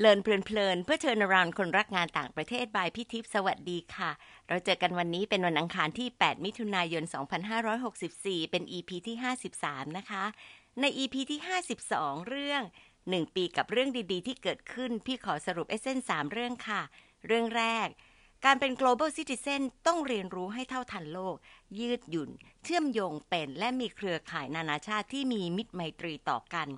เลินเพลินๆเพื่อเชิญรานคนรักงานต่างประเทศบายพี่ทิพย์สวัสดีค่ะ เราเจอกันวันนี้เป็นวันอังคารที่ 8 มิถุนายน 2564 เป็น EP ที่ 53 นะคะ ใน EP ที่ 52 เรื่อง 1 ปีกับเรื่องดีๆ ที่เกิดขึ้น พี่ขอสรุปเอเซน3เรื่องค่ะ เรื่องแรก การเป็น global citizen ต้องเรียนรู้ให้เท่าทันโลก ยืดหยุ่น เชื่อมโยงเป็น และมีเครือข่ายนานาชาติที่มีมิตรไมตรีต่อกัน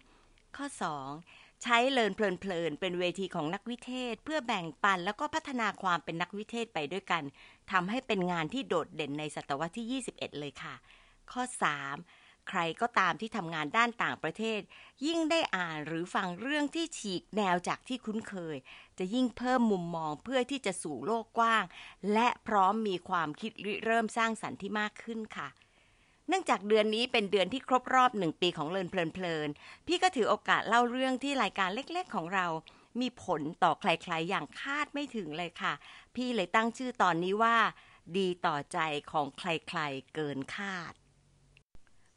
ข้อ 2 ใช้เลินเพลินๆเป็นเวทีของนักวิเทศ เพื่อแบ่งปันแล้วก็พัฒนาความเป็นนักวิเทศไปด้วยกันทำให้เป็นงานที่โดดเด่นในศตวรรษที่ 21 เลยค่ะ ข้อ 3 ใครก็ตามที่ทำงานด้านต่างประเทศ ยิ่งได้อ่านหรือฟังเรื่องที่ฉีกแนวจากที่คุ้นเคย จะยิ่งเพิ่มมุมมองเพื่อที่จะสู่โลกกว้าง และพร้อมมีความคิดริเริ่มสร้างสรรค์ที่มากขึ้นค่ะ เนื่องจากเดือนนี้เป็นเดือนที่ครบรอบหนึ่งปีของเลินเพลินๆพี่ก็ถือโอกาสเล่าเรื่องที่รายการเล็ก ๆ ของเรา มีผลต่อใครๆอย่างคาดไม่ถึงเลยค่ะ พี่เลยตั้งชื่อตอนนี้ว่า ดีต่อใจของใครๆเกินคาด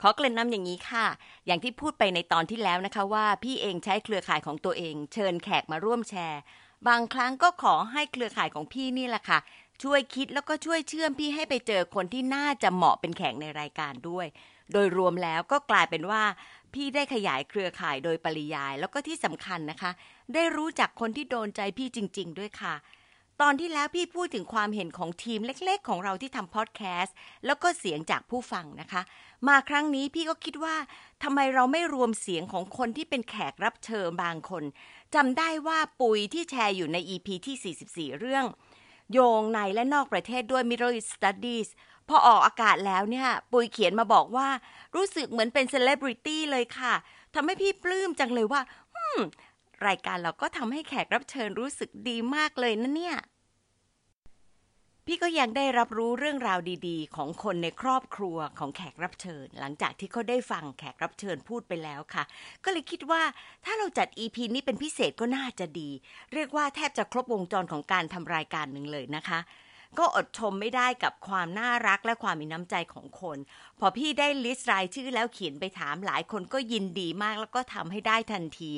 ขอเกริ่นนำอย่างนี้ค่ะ อย่างที่พูดไปในตอนที่แล้วนะคะว่าพี่เองใช้เครือข่ายของตัวเอง เชิญแขกมาร่วมแชร์ บางครั้งก็ขอให้เครือข่ายของพี่นี่แหละค่ะ ช่วยคิดแล้วก็ช่วยเชื่อมพี่ให้ไปเจอคนที่น่าจะเหมาะเป็นแขกในรายการด้วย โดยรวมแล้วก็กลายเป็นว่า พี่ได้ขยายเครือข่ายโดยปริยาย แล้วก็ที่สำคัญนะคะ ได้รู้จักคนที่โดนใจพี่จริง ๆ ด้วยค่ะ ตอนที่แล้วพี่พูดถึงความเห็นของทีมเล็ก ๆ ของเราที่ทำพอดแคสต์แล้วก็เสียงจากผู้ฟังนะคะ มาครั้งนี้พี่ก็คิดว่าทำไมเราไม่รวมเสียงของคนที่เป็นแขกรับเชิญบางคนจำได้ว่าปุยที่แชร์อยู่ใน EP ที่ 44 เรื่อง โยงในและนอกประเทศด้วย Middle East Studies พอออกอากาศแล้วเนี่ย ปุยเขียนมาบอกว่า รู้สึกเหมือนเป็นเซเลบริตี้เลยค่ะทำให้พี่ปลื้มจังเลยว่า รายการเราก็ทำให้แขกรับเชิญรู้สึกดีมากเลยนะเนี่ย พี่ก็ยังได้รับรู้เรื่องราวดีๆ ของคนในครอบครัวของแขกรับเชิญ หลังจากที่เขาได้ฟังแขกรับเชิญพูดไปแล้วค่ะ ก็เลยคิดว่าถ้าเราจัด EP นี้เป็นพิเศษก็น่าจะดี เรียกว่าแทบจะครบวงจรของการทำรายการหนึ่งเลยนะคะก็อดชมไม่ได้กับความน่ารักและความมีน้ำใจของคน พอพี่ได้ลิสต์รายชื่อแล้วเขียนไปถามหลายคนก็ยินดีมากแล้วก็ทำให้ได้ทันที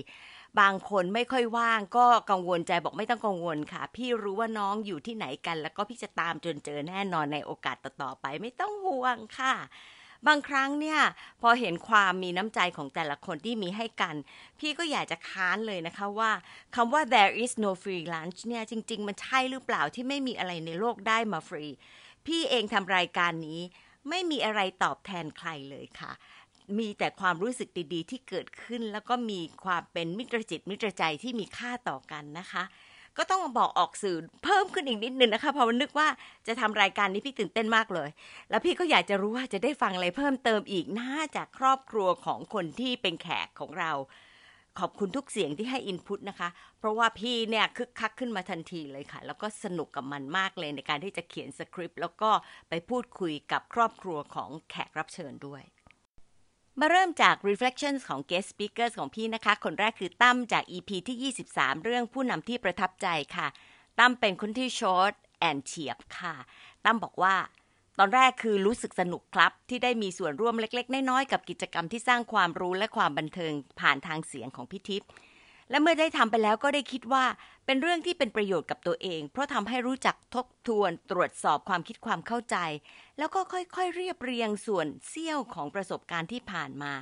บางคนไม่ค่อยว่างก็กังวลใจบอกไม่ต้องกังวลค่ะ พี่รู้ว่าน้องอยู่ที่ไหนกัน แล้วก็พี่จะตามจนเจอแน่นอนในโอกาสต่อๆไปไม่ต้องห่วงค่ะบางครั้งเนี่ยพอเห็นความมีน้ำใจของแต่ละคนที่มีให้กัน พี่ก็อยากจะค้านเลยนะคะว่าคำว่า there is no free lunch เนี่ยจริง ๆ มันใช่หรือเปล่าที่ไม่มีอะไรในโลกได้มาฟรี พี่เองทำรายการนี้ ไม่มีอะไรตอบแทนใครเลยค่ะ มีแต่ความรู้สึกดีๆ ที่เกิดขึ้น แล้วก็มีความเป็นมิตรจิตมิตรใจที่มีค่าต่อกันนะคะก็ต้องบอกออกสื่อเพิ่มขึ้นอีกนิดนึงนะคะเพราะนึกว่าจะทำรายการนี้พี่ตื่นเต้นมากเลย แล้วพี่ก็อยากจะรู้ว่าจะได้ฟังอะไรเพิ่มเติมอีกน่าจากครอบครัวของคนที่เป็นแขกของเรา ขอบคุณทุกเสียงที่ให้อินพุตนะคะ เพราะว่าพี่เนี่ยคึกคักขึ้นมาทันทีเลยค่ะ แล้วก็สนุกกับมันมากเลยในการที่จะเขียนสคริปต์แล้วก็ไปพูดคุยกับครอบครัวของแขกรับเชิญด้วย มาเริ่มจาก reflections ของ guest speakers ของพี่นะคะ คนแรกคือตั้มจาก EP ที่ 23 เรื่องผู้นำที่ประทับใจค่ะ ตั้มเป็นคนที่ short and เฉียบค่ะ ตั้มบอกว่า ตอนแรกคือรู้สึกสนุกครับ ที่ได้มีส่วนร่วมเล็ก ๆ น้อยๆกับกิจกรรมที่สร้างความรู้และความบันเทิงผ่านทางเสียงของพี่ทิพย์และเมื่อได้ทำไปแล้วก็ได้คิดว่าเป็นเรื่องที่เป็นประโยชน์กับตัวเอง เพราะทำให้รู้จักทบทวนตรวจสอบความคิดความเข้าใจ แล้วก็ค่อยๆเรียบเรียงส่วนเสี้ยวของประสบการณ์ที่ผ่านมา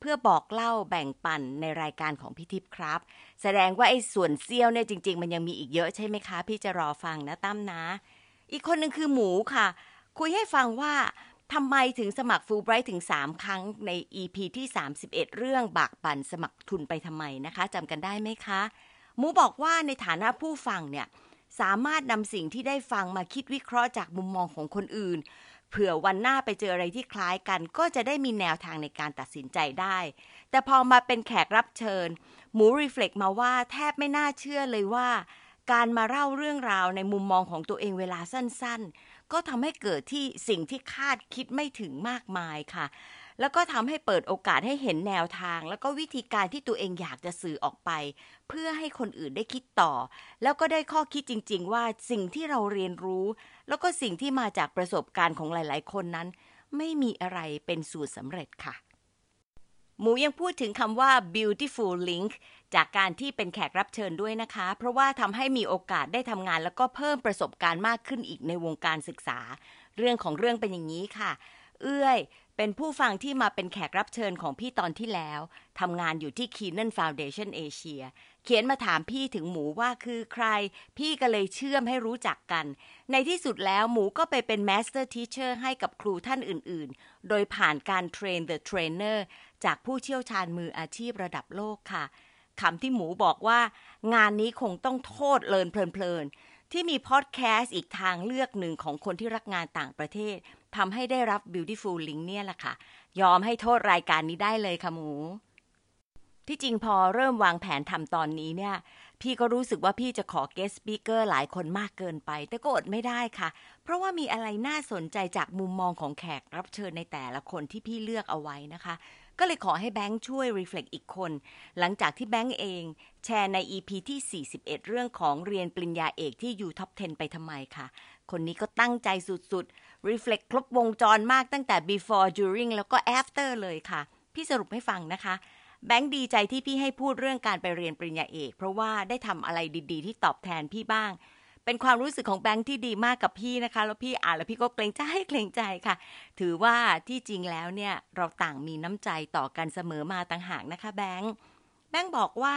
เพื่อบอกเล่าแบ่งปันในรายการของพี่ทิพย์ครับ แสดงว่าไอ้ส่วนเสี้ยวเนี่ยจริง ๆ มันยังมีอีกเยอะใช่ไหมคะ พี่จะรอฟังนะตั้มนะ อีกคนหนึ่งคือหมูค่ะ คุยให้ฟังว่าทำไมถึงสมัครฟูลไบรท์ถึง 3 ครั้งใน EP ที่ 31 เรื่องบากบั่นสมัครทุนไปทำไมนะคะจำกันได้ไหมคะหมูบอกว่าในฐานะผู้ฟังเนี่ยสามารถนำสิ่งที่ได้ฟังมาคิดวิเคราะห์จากมุมมองของคนอื่น เผื่อวันหน้าไปเจออะไรที่คล้ายกัน ก็จะได้มีแนวทางในการตัดสินใจได้ แต่พอมาเป็นแขกรับเชิญ หมูรีเฟล็กมาว่าแทบไม่น่าเชื่อเลยว่า การมาเล่าเรื่องราวในมุมมองของตัวเองเวลาสั้นๆ ก็ทำให้เกิดที่สิ่งที่คาดคิดไม่ถึงมากมายค่ะ แล้วก็ทำให้เปิดโอกาสให้เห็นแนวทาง แล้วก็วิธีการที่ตัวเองอยากจะสื่อออกไป เพื่อให้คนอื่นได้คิดต่อ แล้วก็ได้ข้อคิดจริง ๆ ว่าสิ่งที่เราเรียนรู้ แล้วก็สิ่งที่มาจากประสบการณ์ของหลาย ๆ คนนั้น ไม่มีอะไรเป็นสูตรสำเร็จค่ะ หมูยังพูดถึงคำว่า beautiful link จากการที่เป็นแขกรับเชิญด้วยนะคะ เพราะว่าทำให้มีโอกาสได้ทำงาน แล้วก็เพิ่มประสบการณ์มากขึ้นอีกในวงการศึกษา เรื่องของเรื่องเป็นอย่างนี้ค่ะ เอื้อยเป็นผู้ฟังที่มาเป็นแขกรับเชิญของพี่ตอนที่แล้วทำงานอยู่ที่ Keenan Foundation Asia เขียนมาถามพี่ถึงหมูว่าคือใคร พี่ก็เลยเชื่อมให้รู้จักกัน ในที่สุดแล้วหมูก็ไปเป็น Master Teacher ให้กับครูท่านอื่นๆ โดยผ่านการ Train the Trainer จากผู้เชี่ยวชาญมืออาชีพระดับโลกค่ะคำที่หมูบอกว่า งานนี้คงต้องโทษเลินเพลินๆ ที่มีพอดแคสต์อีกทางเลือกหนึ่งของคนที่รักงานต่างประเทศทำให้ได้รับ Beautiful Link เนี่ยแหละค่ะ ยอมให้โทษรายการนี้ได้เลยค่ะหมู ที่จริงพอเริ่มวางแผนทำตอนนี้เนี่ย พี่ก็รู้สึกว่าพี่จะขอ guest speaker หลายคนมากเกินไป แต่ก็อดไม่ได้ค่ะ เพราะว่ามีอะไรน่าสนใจจากมุมมองของแขกรับเชิญในแต่ละคนที่พี่เลือกเอาไว้นะคะ ก็เลยขอให้แบงค์ช่วย reflect อีกคน หลังจากที่แบงค์เอง แชร์ใน EP ที่ 41 เรื่องของเรียนปริญญาเอกที่ U Top 10 ไปทำไมค่ะ คนนี้ก็ตั้งใจสุดๆ reflect ครบวงจรมากตั้งแต่ before during แล้วก็ after เลยค่ะ พี่สรุปให้ฟังนะคะแบงค์ดีใจที่พี่ให้พูดเรื่องการไปเรียนปริญญาเอก เพราะว่าได้ทำอะไรดี ๆ ที่ตอบแทนพี่บ้าง เป็นความรู้สึกของแบงค์ที่ดีมากกับพี่นะคะ แล้วพี่อ่านแล้วพี่ก็เกรงใจเกรงใจค่ะ ถือว่าที่จริงแล้วเนี่ยเราต่างมีน้ำใจต่อกันเสมอมาต่างหากนะคะ แบงค์แบงค์บอกว่า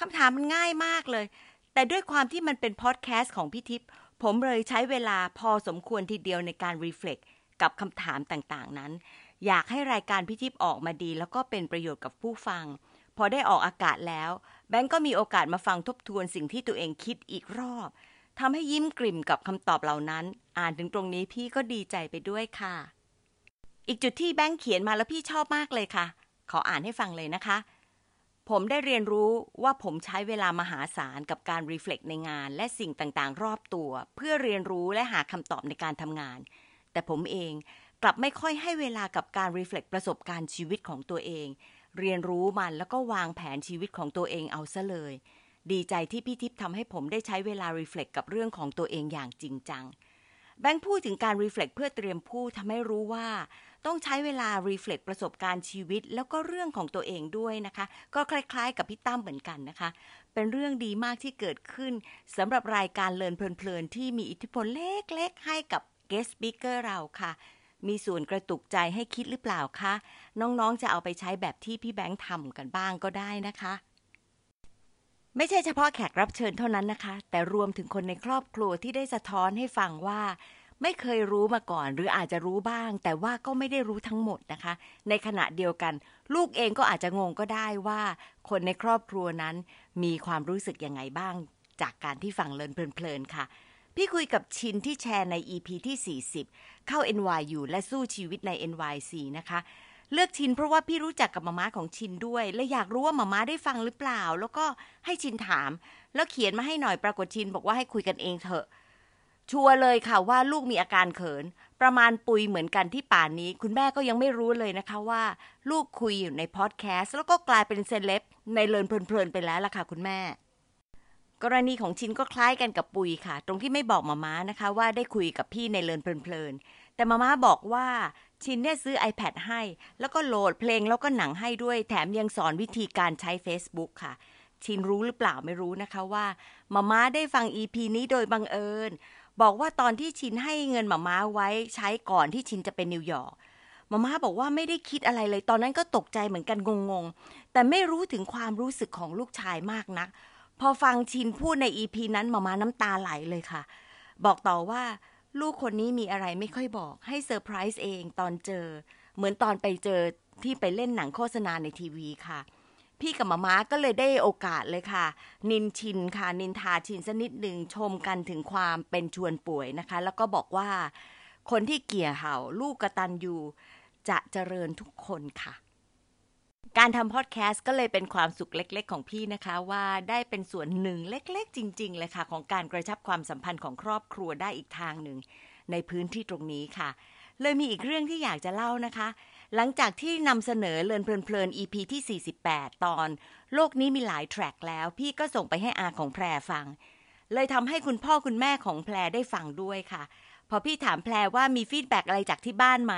คำถามมันง่ายมากเลย แต่ด้วยความที่มันเป็นพอดแคสต์ของพี่ทิพย์ผมเลยใช้เวลาพอสมควรทีเดียวในการ reflectกับคำถามต่างๆนั้น อยากให้รายการพี่ทิพย์ออกมาดี แล้วก็เป็นประโยชน์กับผู้ฟัง พอได้ออกอากาศแล้ว แบงก์ก็มีโอกาสมาฟังทบทวนสิ่งที่ตัวเองคิดอีกรอบ ทำให้ยิ้มกลิ่มกับคำตอบเหล่านั้น อ่านถึงตรงนี้พี่ก็ดีใจไปด้วยค่ะ อีกจุดที่แบงก์เขียนมาแล้วพี่ชอบมากเลยค่ะ ขออ่านให้ฟังเลยนะคะ ผมได้เรียนรู้ว่าผมใช้เวลามหาศาลกับการรีเฟล็กในงาน และสิ่งต่างๆ รอบตัว เพื่อเรียนรู้และหาคำตอบในการทำงาน แต่ผมเองกลับไม่ค่อยให้เวลากับการ reflect ประสบการณ์ชีวิตของตัวเอง เรียนรู้มันแล้วก็วางแผนชีวิตของตัวเองเอาซะเลย ดีใจที่พี่ทิพย์ทำให้ผมได้ใช้เวลา reflect กับเรื่องของตัวเองอย่างจริงจัง แบงค์พูดถึงการ reflect เพื่อเตรียมพูดทำให้รู้ว่า ต้องใช้เวลา reflect ประสบการณ์ชีวิต แล้วก็เรื่องของตัวเองด้วยนะคะ ก็คล้ายๆ กับพี่ตั้มเหมือนกันนะคะ เป็นเรื่องดีมากที่เกิดขึ้นสำหรับรายการเลินเพลินๆที่มีอิทธิพลเล็กๆให้กับ guest speaker เราค่ะมีส่วนกระตุกใจให้คิดหรือเปล่าคะ น้องๆ จะเอาไปใช้แบบที่พี่แบงค์ทำกันบ้างก็ได้นะคะ ไม่ใช่เฉพาะแขกรับเชิญเท่านั้นนะคะ แต่รวมถึงคนในครอบครัวที่ได้สะท้อนให้ฟังว่า ไม่เคยรู้มาก่อน หรืออาจจะรู้บ้าง แต่ว่าก็ไม่ได้รู้ทั้งหมดนะคะ ในขณะเดียวกัน ลูกเองก็อาจจะงงก็ได้ว่า คนในครอบครัวนั้น มีความรู้สึกยังไงบ้าง จากการที่ฟังเลินเพลินๆค่ะ พี่คุยกับชินที่แชร์ใน EP ที่ 40 เข้า NYU และสู้ชีวิตใน NYC นะคะ เลือกชินเพราะว่าพี่รู้จักกับมาม่าของชินด้วย และอยากรู้ว่ามาม่าได้ฟังหรือเปล่า แล้วก็ให้ชินถาม แล้วเขียนมาให้หน่อยปรากฏชินบอกว่าให้คุยกันเองเถอะ ชัวร์เลยค่ะว่าลูกมีอาการเขิน ประมาณปุยเหมือนกันที่ป่านนี้ คุณแม่ก็ยังไม่รู้เลยนะคะว่า ลูกคุยอยู่ในพอดแคสต์แล้วก็กลายเป็นเซเลบในเลินเพลินๆไปแล้วล่ะค่ะคุณแม่กรณีของชินก็คล้ายกันกับปุยค่ะ ตรงที่ไม่บอกมาม่านะคะ ว่าได้คุยกับพี่ในเลินเพลินๆ แต่มาม่าบอกว่าชินเนี่ยซื้อ iPad ให้ แล้วก็โหลดเพลงแล้วก็หนังให้ด้วย แถมยังสอนวิธีการใช้ Facebook ค่ะ ชินรู้หรือเปล่าไม่รู้นะคะว่ามาม่าได้ฟัง EP นี้โดยบังเอิญ บอกว่าตอนที่ชินให้เงินมาม่าไว้ใช้ก่อนที่ชินจะเป็นนิวยอร์กมาม่าบอกว่าไม่ได้คิดอะไรเลย ตอนนั้นก็ตกใจเหมือนกันงงๆ แต่ไม่รู้ถึงความรู้สึกของลูกชายมากนัก พอฟังชินพูดใน EP นั้นมาม่าน้ำตาไหลเลยค่ะ บอกต่อว่า ลูกคนนี้มีอะไรไม่ค่อยบอกให้เซอร์ไพรส์เองตอนเจอ เหมือนตอนไปเจอที่ไปเล่นหนังโฆษณาในทีวีค่ะ พี่กับมาม่าก็เลยได้โอกาสเลยค่ะ นินชินค่ะ นินทาชินสักนิดหนึ่งชมกันถึงความเป็นชวนป่วยนะคะ แล้วก็บอกว่า คนที่เกี่ยเห่าลูกกระตันยูจะเจริญทุกคนค่ะ การทำพอดแคสต์ก็เลยเป็นความสุขเล็ก ๆ ของพี่นะคะว่าได้เป็นส่วนหนึ่งเล็ก ๆ จริง ๆ เลยค่ะ ของการกระชับความสัมพันธ์ของครอบครัวได้อีกทางหนึ่ง ในพื้นที่ตรงนี้ค่ะ เลยมีอีกเรื่องที่อยากจะเล่านะคะ หลังจากที่นำเสนอเลินเพลินๆ EP ที่ 48 ตอน โลกนี้มีหลาย track แล้ว พี่ก็ส่งไปให้อาของแพรฟัง เลยทำให้คุณพ่อคุณแม่ของแพรได้ฟังด้วยค่ะ พอพี่ถามแพรว่ามี feedback อะไรจากที่บ้านไหม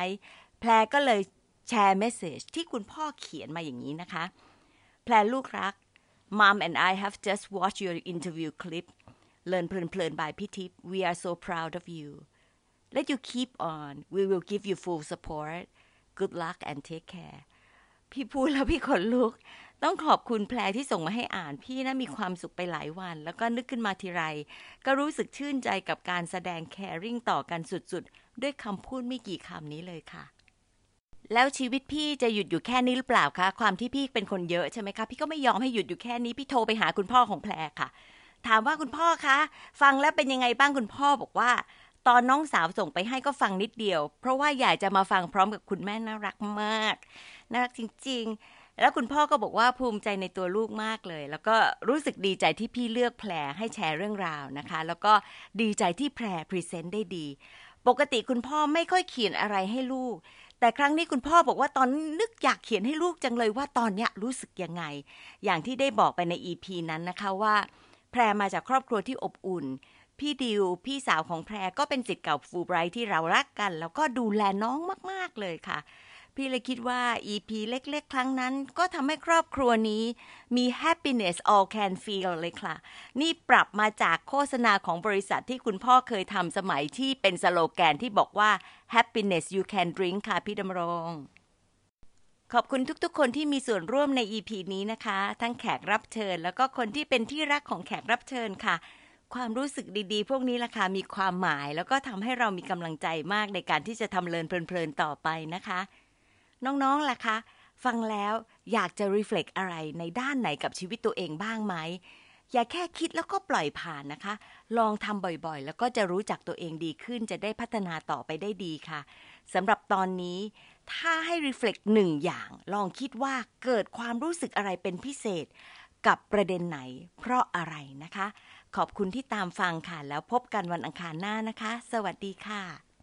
แพรก็เลย แชร์ message ที่คุณพ่อเขียนมาอย่างนี้นะคะ แพรลูกรัก Mom and I have just watched your interview clip Learn เพลินๆ by พี่ทิพย์ We are so proud of you Let you keep on we will give you full support good luck and take care พี่พูดแล้วพี่ขนลุก ต้องขอบคุณแพรที่ส่งมาให้อ่าน พี่นะมีความสุขไปหลายวัน แล้วก็นึกขึ้นมาทีไร ก็รู้สึกชื่นใจกับการแสดงแคริ่งต่อกันสุดๆ ด้วยคำพูดไม่กี่คำนี้เลยค่ะ แล้วชีวิตพี่จะหยุดอยู่แค่นี้หรือเปล่าคะ ความที่พี่เป็นคนเยอะใช่ไหมคะ พี่ก็ไม่ยอมให้หยุดอยู่แค่นี้ พี่โทรไปหาคุณพ่อของแพรค่ะ ถามว่าคุณพ่อคะ ฟังแล้วเป็นยังไงบ้างคุณพ่อบอกว่า ตอนน้องสาวส่งไปให้ก็ฟังนิดเดียว เพราะว่าอยากจะมาฟังพร้อมกับคุณแม่น่ารักมาก น่ารักจริง ๆ แล้วคุณพ่อก็บอกว่าภูมิใจในตัวลูกมากเลย แล้วก็รู้สึกดีใจที่พี่เลือกแพรให้แชร์เรื่องราวนะคะ แล้วก็ดีใจที่แพรพรีเซนต์ได้ดี ปกติคุณพ่อไม่ค่อยเขียนอะไรให้ลูก แต่ครั้งนี้คุณพ่อบอกว่าตอนนึกอยากเขียนให้ลูกจังเลยว่าตอนเนี้ยรู้สึกยังไง อย่างที่ได้บอกไปในอีพีนั้นนะคะว่า แพรมาจากครอบครัวที่อบอุ่น พี่ดิว พี่สาวของแพรก็เป็นจิตเก่าฟูไบรท์ที่เรารักกัน แล้วก็ดูแลน้องมาก ๆเลยค่ะ พี่เลยคิดว่า EP เล็กๆ ครั้งนั้น ก็ทำให้ครอบครัวนี้มี happiness all can feel เลยค่ะ นี่ปรับมาจากโฆษณาของบริษัทที่คุณพ่อเคยทำสมัยที่เป็นสโลแกนที่บอกว่า happiness you can drink ค่ะพี่ดำรงขอบคุณทุกๆ คนที่มีส่วนร่วมใน EP นี้นะคะ ทั้งแขกรับเชิญ แล้วก็คนที่เป็นที่รักของแขกรับเชิญค่ะ ความรู้สึกดีๆ พวกนี้ล่ะค่ะมีความหมาย แล้วก็ทำให้เรามีกำลังใจมากในการที่จะทำเลินเพลินๆต่อไปนะคะ น้องๆล่ะคะ ฟังแล้วอยากจะ reflect อะไรในด้านไหนกับชีวิตตัวเองบ้างไหม อย่าแค่คิดแล้วก็ปล่อยผ่านนะคะ ลองทำบ่อยๆ แล้วก็จะรู้จักตัวเองดีขึ้นจะได้พัฒนาต่อไปได้ดีค่ะสำหรับตอนนี้ ถ้าให้ reflect หนึ่งอย่าง ลองคิดว่าเกิดความรู้สึกอะไรเป็นพิเศษ กับประเด็นไหน เพราะอะไรนะคะ ขอบคุณที่ตามฟังค่ะ แล้วพบกันวันอังคารหน้านะคะ สวัสดีค่ะ